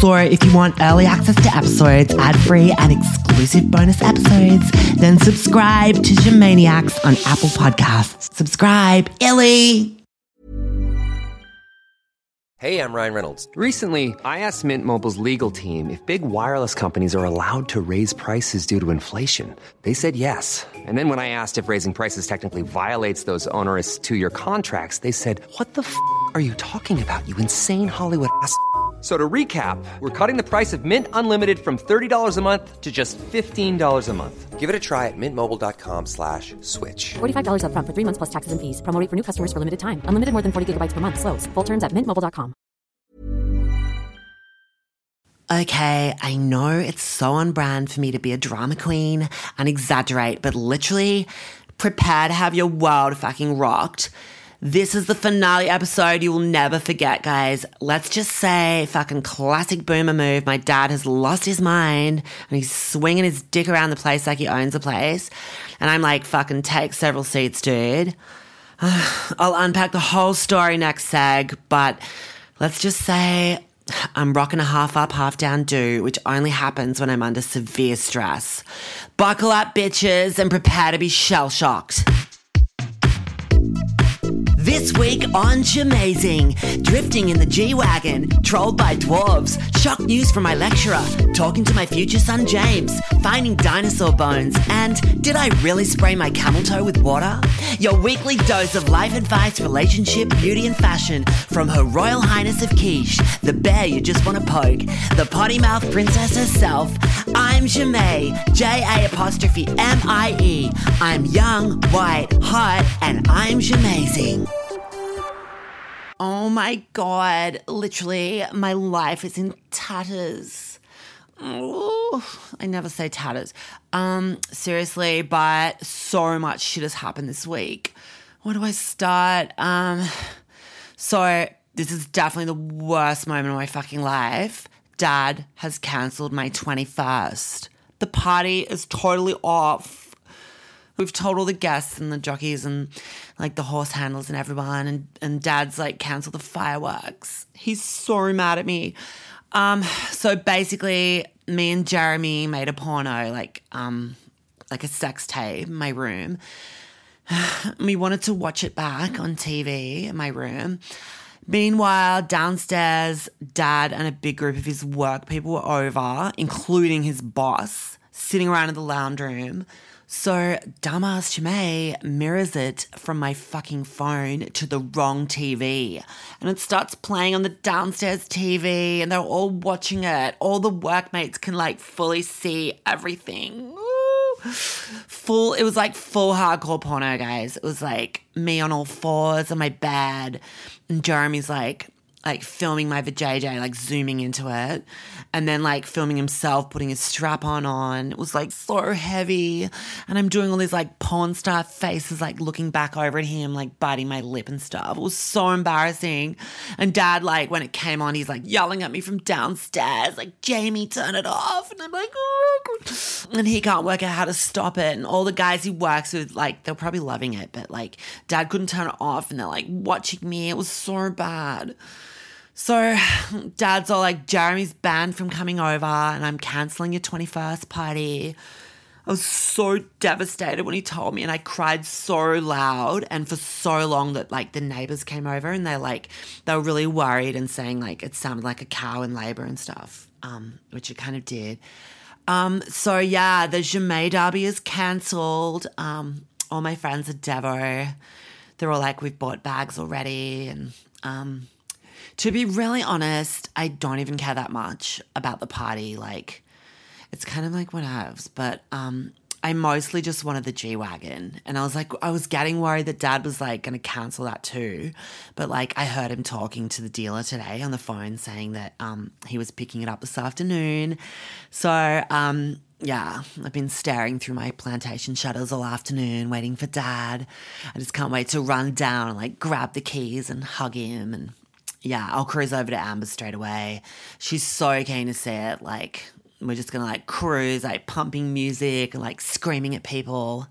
So if you want early access to episodes, ad-free and exclusive bonus episodes, then subscribe to Jamaniacs on Apple Podcasts. Subscribe, Illy. Hey, I'm Ryan Reynolds. Recently, I asked Mint Mobile's legal team if big wireless companies are allowed to raise prices due to inflation. They said yes. And then when I asked if raising prices technically violates those onerous two-year contracts, they said, "What the f*** are you talking about? You insane Hollywood ass." So to recap, we're cutting the price of Mint Unlimited from $30 a month to just $15 a month. Give it a try at mintmobile.com slash switch. $45 upfront for three months plus taxes and fees. Promo for new customers for limited time. Unlimited more than 40 gigabytes per month. Slows. Full terms at mintmobile.com. Okay, I know it's so on brand for me to be a drama queen and exaggerate, but literally prepare to have your world fucking rocked. This is the finale episode you will never forget, guys. Let's just say, fucking classic boomer move. My dad has lost his mind and he's swinging his dick around the place like he owns the place. And I'm like, fucking take several seats, dude. I'll unpack the whole story next seg, but let's just say I'm rocking a half up, half down do, which only happens when I'm under severe stress. Buckle up, bitches, and prepare to be shell shocked. This week on Jamazing, drifting in the G Wagon, trolled by dwarves, shock news from my lecturer, talking to my future son James, finding dinosaur bones, and did I really spray my camel toe with water? Your weekly dose of life advice, relationship, beauty, and fashion from Her Royal Highness of Quiche, the bear you just want to poke, the potty mouth princess herself. I'm Ja'mie, J A apostrophe M I E. I'm young, white, hot, and I'm Jamazing. Oh my god, literally, my life is in tatters. Ooh, I never say tatters. Um, seriously, but so much shit has happened this week. Where do I start? Um, so this is definitely the worst moment of my fucking life. Dad has cancelled my 21st. The party is totally off. We've told all the guests and the jockeys and like the horse handlers and everyone, and, and dad's like cancelled the fireworks. He's so mad at me. Um, so basically, me and Jeremy made a porno, like um, like a sex tape in my room. We wanted to watch it back on TV in my room. Meanwhile, downstairs, dad and a big group of his work people were over, including his boss, sitting around in the lounge room. So, dumbass Ja'mie mirrors it from my fucking phone to the wrong TV. And it starts playing on the downstairs TV, and they're all watching it. All the workmates can like fully see everything. Full, it was like full hardcore porno, guys. It was like me on all fours on my bed, and Jeremy's like, like filming my vajayjay, like zooming into it, and then like filming himself putting his strap on on. It was like so heavy, and I'm doing all these like porn star faces, like looking back over at him, like biting my lip and stuff. It was so embarrassing. And Dad, like when it came on, he's like yelling at me from downstairs, like Ja'mie, turn it off, and I'm like, oh, and he can't work out how to stop it. And all the guys he works with, like they're probably loving it, but like Dad couldn't turn it off, and they're like watching me. It was so bad. So, dad's all like, Jeremy's banned from coming over and I'm cancelling your 21st party. I was so devastated when he told me and I cried so loud and for so long that like the neighbors came over and they like they were really worried and saying like it sounded like a cow in labor and stuff um which it kind of did. Um so yeah the Ja'mie derby is cancelled. Um all my friends are Devo. They're all like we've bought bags already and um to be really honest, I don't even care that much about the party. Like, it's kind of like whatevs. But um, I mostly just wanted the G Wagon. And I was like, I was getting worried that dad was like going to cancel that too. But like, I heard him talking to the dealer today on the phone saying that um, he was picking it up this afternoon. So, um, yeah, I've been staring through my plantation shutters all afternoon, waiting for dad. I just can't wait to run down and like grab the keys and hug him and yeah, I'll cruise over to Amber straight away. She's so keen to see it. Like, we're just gonna like cruise, like pumping music like screaming at people.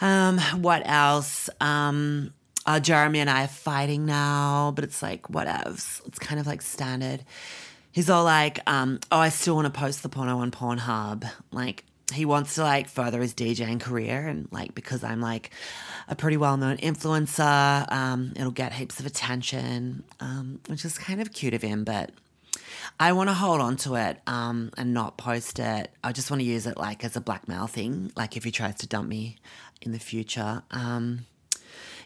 Um, what else? Um, uh, Jeremy and I are fighting now, but it's like whatevs. It's kind of like standard. he's all like, um, oh, I still want to post the porno on Pornhub. Like, he wants to like further his DJing career and like because I'm like a pretty well known influencer, um, it'll get heaps of attention, um, which is kind of cute of him, but I want to hold on to it um, and not post it. I just want to use it like as a blackmail thing, like if he tries to dump me in the future. Um,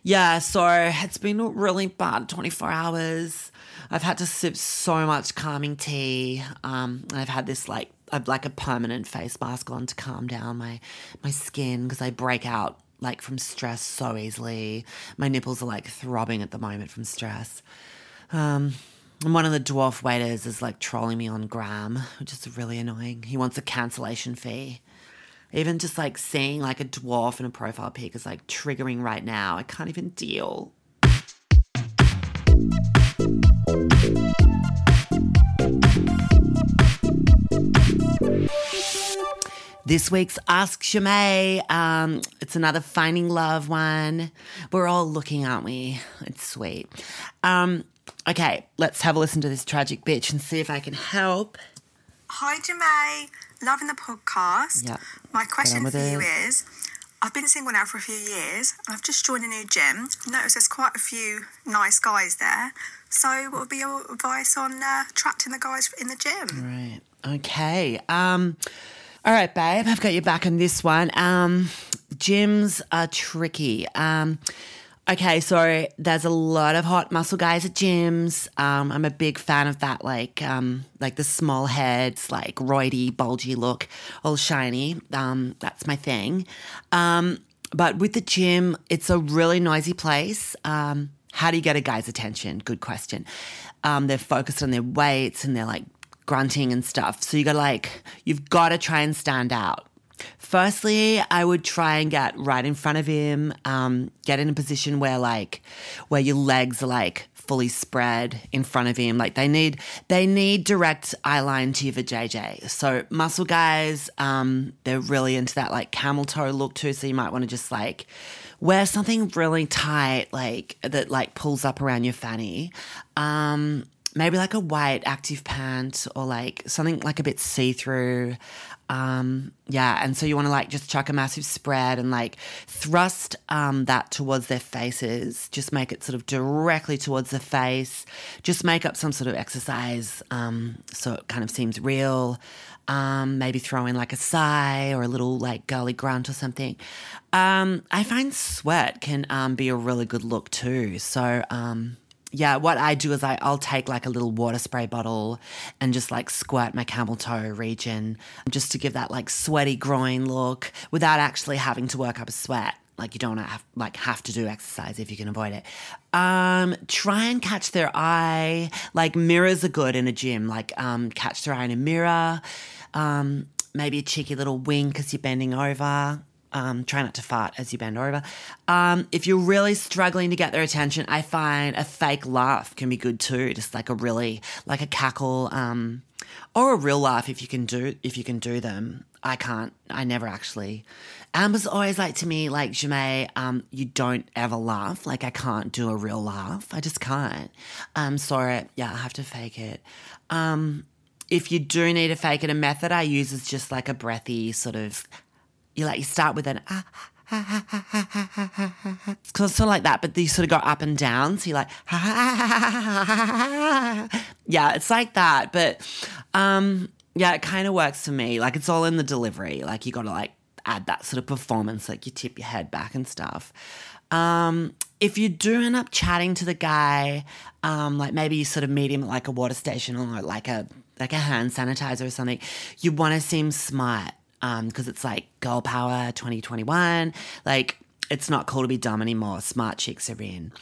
yeah, so it's been really bad 24 hours. I've had to sip so much calming tea. Um, and I've had this like I've like a permanent face mask on to calm down my my skin because I break out like from stress so easily. My nipples are like throbbing at the moment from stress. Um, and one of the dwarf waiters is like trolling me on Gram, which is really annoying. He wants a cancellation fee. Even just like seeing like a dwarf in a profile pic is like triggering right now. I can't even deal. This week's Ask Ja'mie. Um, it's another Finding Love one. We're all looking, aren't we? It's sweet. Um, okay, let's have a listen to this tragic bitch and see if I can help. Hi, Ja'mie. Loving the podcast. Yeah. My question for you it. is I've been single now for a few years and I've just joined a new gym. Noticed there's quite a few nice guys there. So, what would be your advice on uh, attracting the guys in the gym? Right. Okay. Um, all right, babe. I've got you back on this one. Um, gyms are tricky. Um, okay, so there's a lot of hot muscle guys at gyms. Um, I'm a big fan of that, like um, like the small heads, like roidy, bulgy look, all shiny. Um, that's my thing. Um, but with the gym, it's a really noisy place. Um, how do you get a guy's attention? Good question. Um, they're focused on their weights and they're like grunting and stuff. So you got like, you've got to try and stand out. Firstly, I would try and get right in front of him, um, get in a position where like, where your legs are like fully spread in front of him. Like they need, they need direct eye line to your vajayjay. So muscle guys, um, they're really into that like camel toe look too. So you might want to just like, wear something really tight, like that, like pulls up around your fanny. Um, maybe like a white active pant or like something like a bit see through. Um, yeah, and so you want to like just chuck a massive spread and like thrust um, that towards their faces. Just make it sort of directly towards the face. Just make up some sort of exercise um, so it kind of seems real. Um, maybe throw in like a sigh or a little like girly grunt or something. Um, I find sweat can um, be a really good look too. So um, yeah, what I do is I, I'll take like a little water spray bottle and just like squirt my camel toe region just to give that like sweaty groin look without actually having to work up a sweat. Like you don't have like have to do exercise if you can avoid it. Um, try and catch their eye. Like mirrors are good in a gym. Like um, catch their eye in a mirror. Um, maybe a cheeky little wink as you're bending over. Um, try not to fart as you bend over. Um, if you're really struggling to get their attention, I find a fake laugh can be good too. Just like a really like a cackle, um, or a real laugh if you can do if you can do them. I can't. I never actually. Amber's always like to me, like Ja'mie, um, you don't ever laugh. Like I can't do a real laugh. I just can't. Um, sorry. Yeah, I have to fake it. Um, if you do need to fake it, a method I use is just like a breathy sort of you like you start with an ah, ha, ha, ha, it's sort of like that, but you sort of go up and down. So you're like, yeah, it's like that. But um, yeah, it kind of works for me. Like it's all in the delivery. Like you got to like add that sort of performance, like you tip your head back and stuff. Um, if you do end up chatting to the guy, um, like maybe you sort of meet him at like a water station or like a like a hand sanitizer or something, you want to seem smart because it's like girl power 2021. Like it's not cool to be dumb anymore. Smart chicks are in.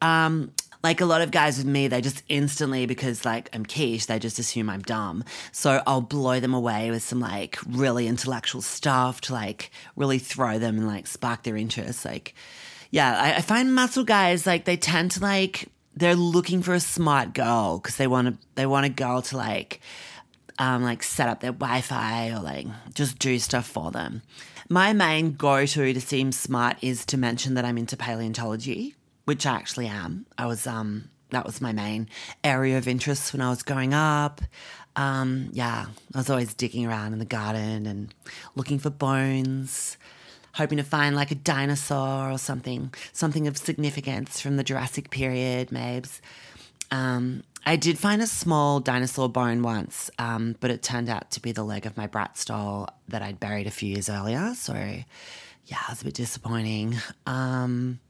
Um, like a lot of guys with me, they just instantly, because like I'm quiche, they just assume I'm dumb. So I'll blow them away with some like really intellectual stuff to like really throw them and like spark their interest. Like, yeah, I, I find muscle guys like they tend to like they're looking for a smart girl because they want to they want a girl to like um, like set up their Wi-Fi or like just do stuff for them. My main go-to to seem smart is to mention that I'm into paleontology, which I actually am. I was um that was my main area of interest when I was growing up. Um, yeah, I was always digging around in the garden and looking for bones, hoping to find like a dinosaur or something, something of significance from the Jurassic period, maybe. Um, I did find a small dinosaur bone once, um, but it turned out to be the leg of my Bratz doll that I'd buried a few years earlier. So, yeah, it was a bit disappointing. Um,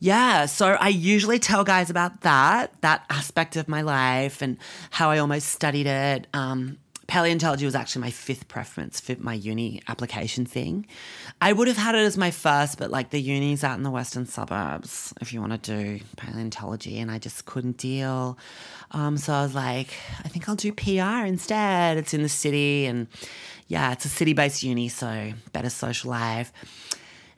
yeah, so I usually tell guys about that, that aspect of my life and how I almost studied it. Um, paleontology was actually my fifth preference for my uni application thing. I would have had it as my first, but like the uni's out in the western suburbs if you want to do paleontology, and I just couldn't deal. Um, so I was like, I think I'll do PR instead. It's in the city, and yeah, it's a city based uni, so better social life.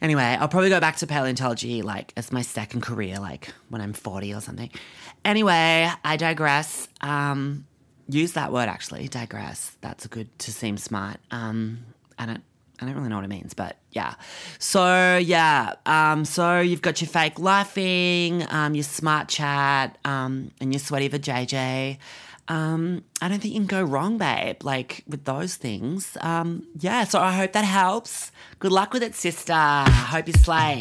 Anyway, I'll probably go back to paleontology like as my second career, like when I'm 40 or something. Anyway, I digress. Um, use that word actually, digress. That's a good to seem smart. Um, I don't I don't really know what it means, but yeah. So yeah, um, so you've got your fake laughing, um, your smart chat, um, and your sweaty for JJ. Um, I don't think you can go wrong, babe. Like with those things. Um, yeah. So I hope that helps. Good luck with it, sister. Hope you slay.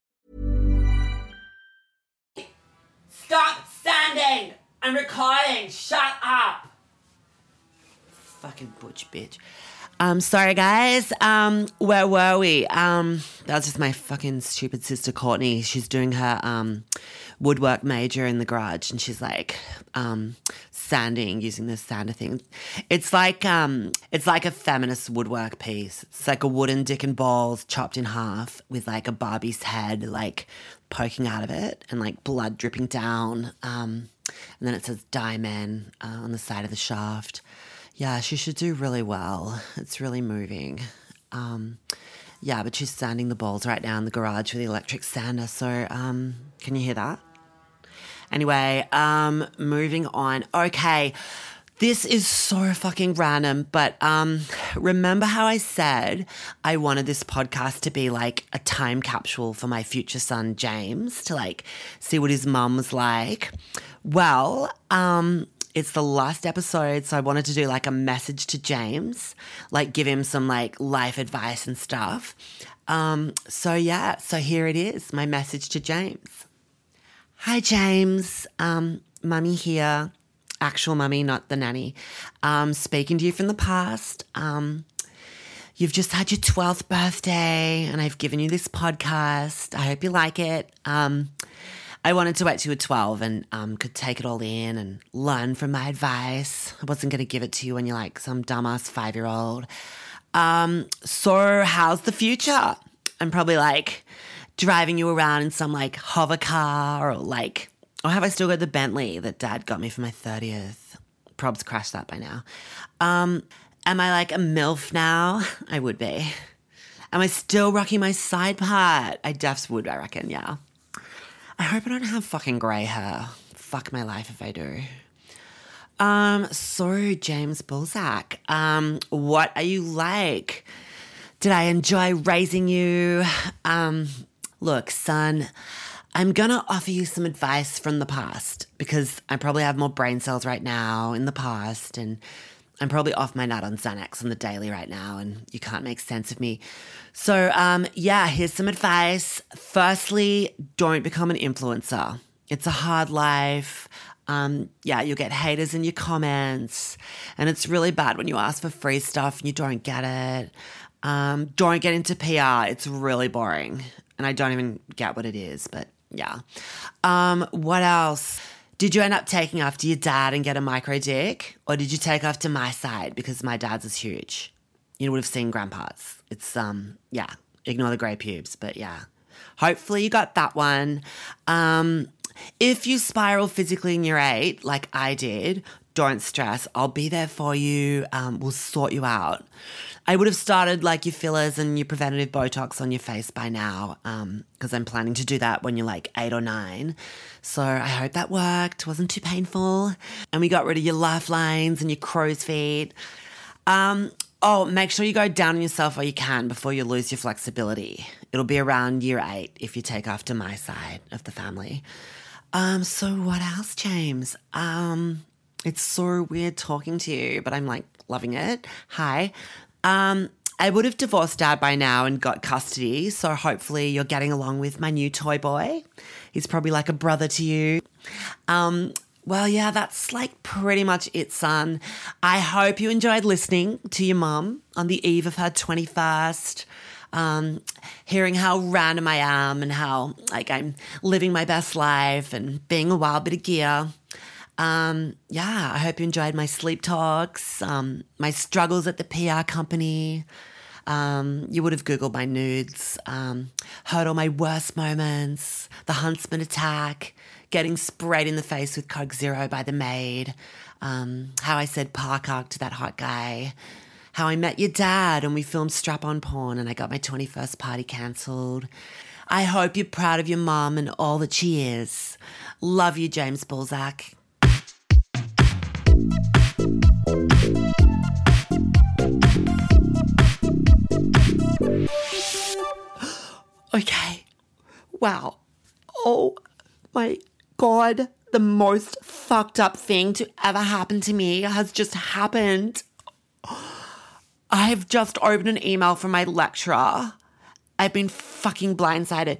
Stop standing! I'm recording. Shut up. Fucking butch bitch. Um, sorry guys. Um, where were we? Um, that was just my fucking stupid sister Courtney. She's doing her um woodwork major in the garage, and she's like um sanding using this sander thing. It's like um, it's like a feminist woodwork piece. It's like a wooden dick and balls chopped in half with like a Barbie's head like poking out of it and like blood dripping down. Um, and then it says "Diamond" uh, on the side of the shaft. Yeah, she should do really well. It's really moving. Um, yeah, but she's sanding the balls right now in the garage with the electric sander. So, um, can you hear that? Anyway, um, moving on. Okay. This is so fucking random, but um, remember how I said I wanted this podcast to be like a time capsule for my future son James to like see what his mum was like. Well, um, it's the last episode, so I wanted to do like a message to James, like give him some like life advice and stuff. Um, so yeah, so here it is, my message to James. Hi, James. Um, mummy here. Actual mummy, not the nanny. Um, speaking to you from the past. Um, you've just had your 12th birthday, and I've given you this podcast. I hope you like it. Um, I wanted to wait till you were 12 and um, could take it all in and learn from my advice. I wasn't going to give it to you when you're like some dumbass five year old. Um, so, how's the future? I'm probably like, driving you around in some like hover car or like, or have I still got the Bentley that dad got me for my 30th? Prob's crashed that by now. Um, am I like a MILF now? I would be. Am I still rocking my side part? I defs would, I reckon, yeah. I hope I don't have fucking grey hair. Fuck my life if I do. Um, so James Bulzac, um, what are you like? Did I enjoy raising you? Um, Look, son, I'm gonna offer you some advice from the past because I probably have more brain cells right now in the past, and I'm probably off my nut on Xanax on the daily right now, and you can't make sense of me. So, um, yeah, here's some advice. Firstly, don't become an influencer. It's a hard life. Um, yeah, you'll get haters in your comments, and it's really bad when you ask for free stuff and you don't get it. Um, don't get into PR. It's really boring and I don't even get what it is, but yeah. Um, what else? Did you end up taking after your dad and get a micro dick? Or did you take after my side because my dad's is huge? You would have seen grandpa's. It's, um, yeah, ignore the grey pubes, but yeah. Hopefully you got that one. Um, if you spiral physically in your eight, like I did, don't stress. I'll be there for you. Um, we'll sort you out. I would have started like your fillers and your preventative Botox on your face by now, because I'm planning to do that when you're like eight or nine. So I hope that worked. Wasn't too painful, and we got rid of your lifelines and your crow's feet. Um, oh, make sure you go down on yourself while you can before you lose your flexibility. It'll be around year eight if you take after my side of the family. Um, so what else, James? Um, it's so weird talking to you, but I'm like loving it. Hi. Um, I would have divorced dad by now and got custody, so hopefully you're getting along with my new toy boy. He's probably like a brother to you. Um, well, yeah, that's like pretty much it, son. I hope you enjoyed listening to your mum on the eve of her 21st. Um, hearing how random I am and how like I'm living my best life and being a wild bit of gear. Um, yeah, I hope you enjoyed my sleep talks, um, my struggles at the PR company. Um, you would have Googled my nudes, um, heard all my worst moments, the huntsman attack, getting sprayed in the face with Coke Zero by the maid, um, how I said park to that hot guy, how I met your dad and we filmed strap on porn and I got my 21st party cancelled. I hope you're proud of your mom and all that she is. Love you, James Balzac. Okay. Wow. Oh my God. The most fucked up thing to ever happen to me has just happened. I've just opened an email from my lecturer. I've been fucking blindsided.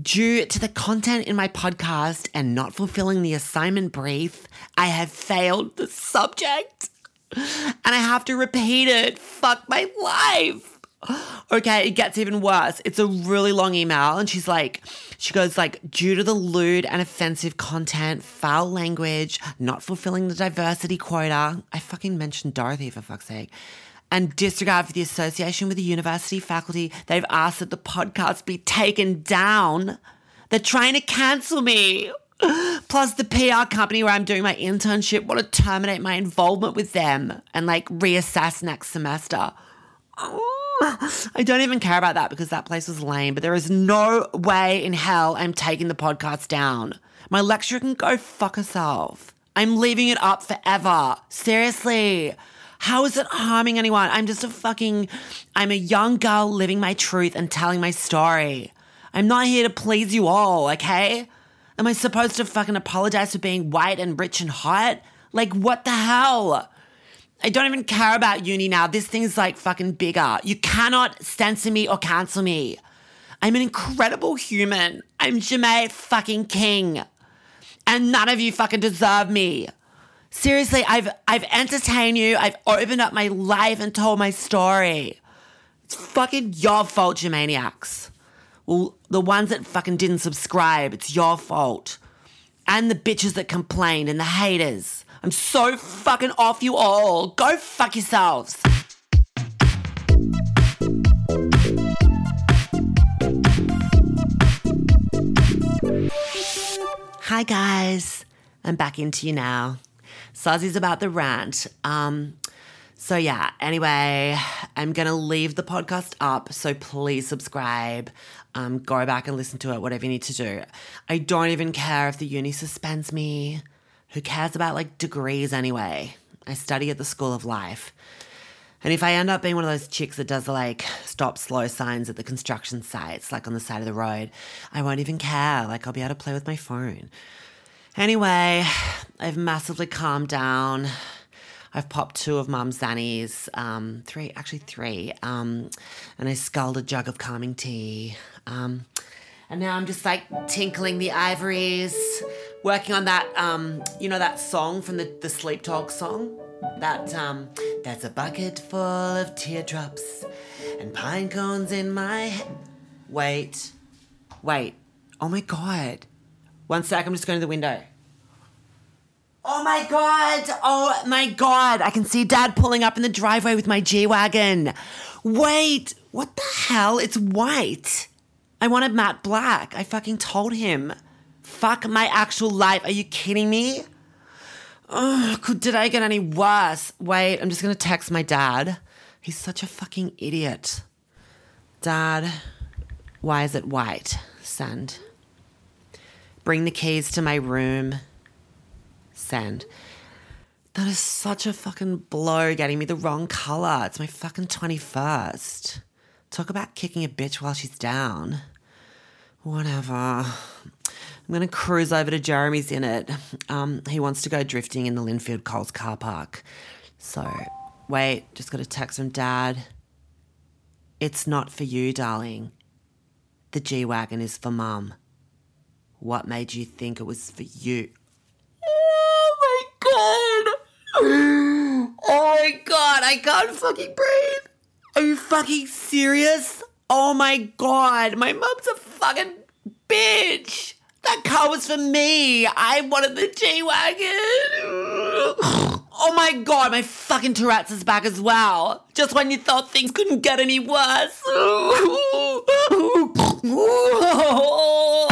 Due to the content in my podcast and not fulfilling the assignment brief, I have failed the subject. And I have to repeat it. Fuck my life. Okay, it gets even worse. It's a really long email, and she's like, she goes like, due to the lewd and offensive content, foul language, not fulfilling the diversity quota. I fucking mentioned Dorothy for fuck's sake. And disregard for the association with the university faculty, they've asked that the podcast be taken down. They're trying to cancel me. Plus, the PR company where I'm doing my internship want to terminate my involvement with them and like reassess next semester. Oh. I don't even care about that because that place was lame, but there is no way in hell I'm taking the podcast down. My lecturer can go fuck herself. I'm leaving it up forever. Seriously. How is it harming anyone? I'm just a fucking, I'm a young girl living my truth and telling my story. I'm not here to please you all, okay? Am I supposed to fucking apologize for being white and rich and hot? Like, what the hell? I don't even care about uni now. This thing's like fucking bigger. You cannot censor me or cancel me. I'm an incredible human. I'm Ja'mie fucking King. And none of you fucking deserve me. Seriously, I've I've entertained you. I've opened up my life and told my story. It's fucking your fault, you maniacs. Well, the ones that fucking didn't subscribe, it's your fault. And the bitches that complained and the haters. I'm so fucking off you all. Go fuck yourselves. Hi guys, I'm back into you now. Suzzy's about the rant. Um, so yeah, anyway, I'm gonna leave the podcast up, so please subscribe. Um, go back and listen to it, whatever you need to do. I don't even care if the uni suspends me. Who cares about like degrees anyway? I study at the School of Life. And if I end up being one of those chicks that does like stop slow signs at the construction sites, like on the side of the road, I won't even care. Like I'll be able to play with my phone. Anyway, I've massively calmed down. I've popped two of Mum's Xannies, um, three, actually three, um, and I sculled a jug of calming tea. Um, and now I'm just like tinkling the ivories, working on that, um, you know, that song from the, the Sleep Talk song? That, um, there's a bucket full of teardrops and pine cones in my head. Wait, wait. Oh my God. One sec, I'm just going to the window. Oh my god! Oh my god! I can see Dad pulling up in the driveway with my G Wagon. Wait, what the hell? It's white. I wanted matte black. I fucking told him. Fuck my actual life. Are you kidding me? Oh, could, did I get any worse? Wait, I'm just gonna text my dad. He's such a fucking idiot. Dad, why is it white? Send. Bring the keys to my room. Send. That is such a fucking blow getting me the wrong color. It's my fucking 21st. Talk about kicking a bitch while she's down. Whatever. I'm going to cruise over to Jeremy's in it. Um, he wants to go drifting in the Lindfield Coles car park. So, wait, just got a text from Dad. It's not for you, darling. The G Wagon is for Mum. What made you think it was for you? Oh my god! Oh my god, I can't fucking breathe! Are you fucking serious? Oh my god, my mum's a fucking bitch! That car was for me! I wanted the G Wagon! Oh my god, my fucking Tourette's is back as well! Just when you thought things couldn't get any worse!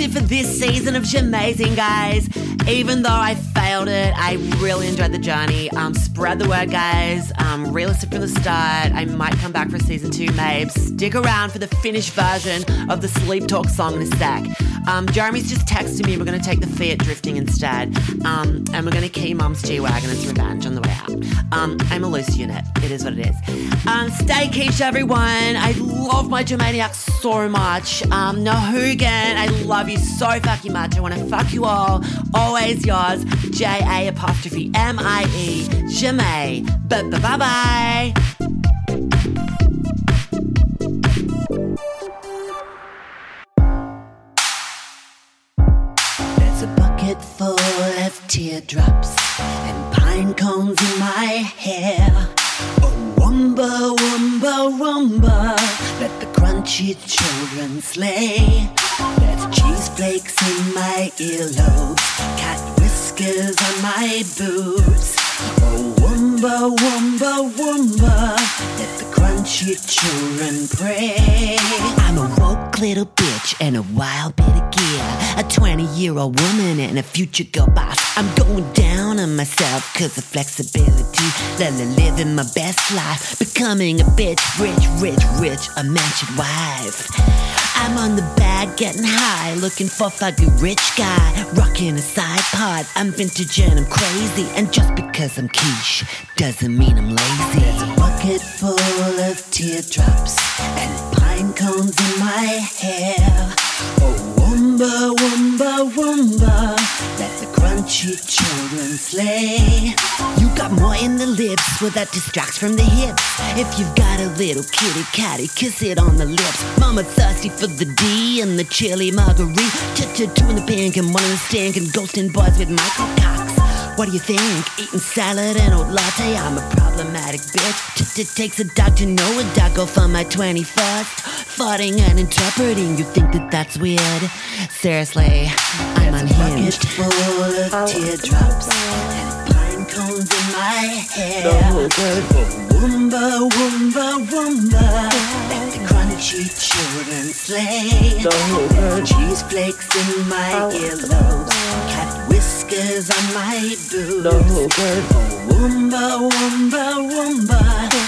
it for this season of Jamazing, guys. Even though I failed it, I really enjoyed the journey. Um, spread the word, guys. Um, realistic from the start. I might come back for season two, maybe. Stick around for the finished version of the Sleep Talk song in a sec. Um, Jeremy's just texted me. We're going to take the Fiat drifting instead. Um, and we're going to key Mum's G Wagon as revenge on the way out. Um, I'm a loose unit. It is what it is. Um, stay quiche, everyone. I love my Jamaniac so much. Um, Nahugan, I love you so fucking much. I want to fuck you all. Always yours, J A apostrophe M I E, Ja'mie. Bye bye bye. There's a bucket full of teardrops crunchy children slay. There's cheese flakes in my earlobes, cat whiskers on my boobs. Oh, wumba, wumba, wumba, let the crunchy children pray. I'm a woke little bitch and a wild bit of gear. A 20 year old woman and a future girl boss. I'm going down on myself cause of flexibility. La la living my best life. Becoming a bitch, rich, rich, rich, a mansion wife. I'm on the bag, getting high, looking for a fucking rich guy, rocking a side pod. I'm vintage and I'm crazy, and just because I'm quiche doesn't mean I'm lazy. There's a bucket full of teardrops and cones in my hair. Oh, wumba, wumba, wumba, let the crunchy children slay. You got more in the lips, well that distracts from the hips. If you've got a little kitty catty, kiss it on the lips. Mama thirsty for the D and the chili margarita. Two in the pink and one in the stink and ghosting boys with Michael Cox. What do you think? Eating salad and oat latte? I'm a problematic bitch. Just it takes a dog to know a dog go for my 21st. Farting and interpreting, you think that that's weird? Seriously, I'm unhinged. full of teardrops and pine cones in my hair. Woomba, woomba, woomba. Let the crunchy children slay. Cheese flakes in my earlobes. Cat whiskers on my boobs. Oh, woomba, woomba, woomba.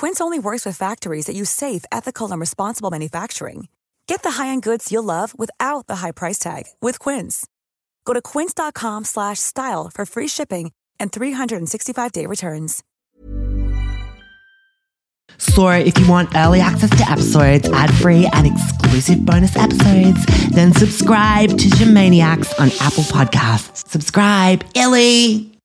Quince only works with factories that use safe, ethical, and responsible manufacturing. Get the high-end goods you'll love without the high price tag with Quince. Go to quince.com slash style for free shipping and 365-day returns. So if you want early access to episodes, ad-free and exclusive bonus episodes, then subscribe to Jamaniacs on Apple Podcasts. Subscribe, Illy!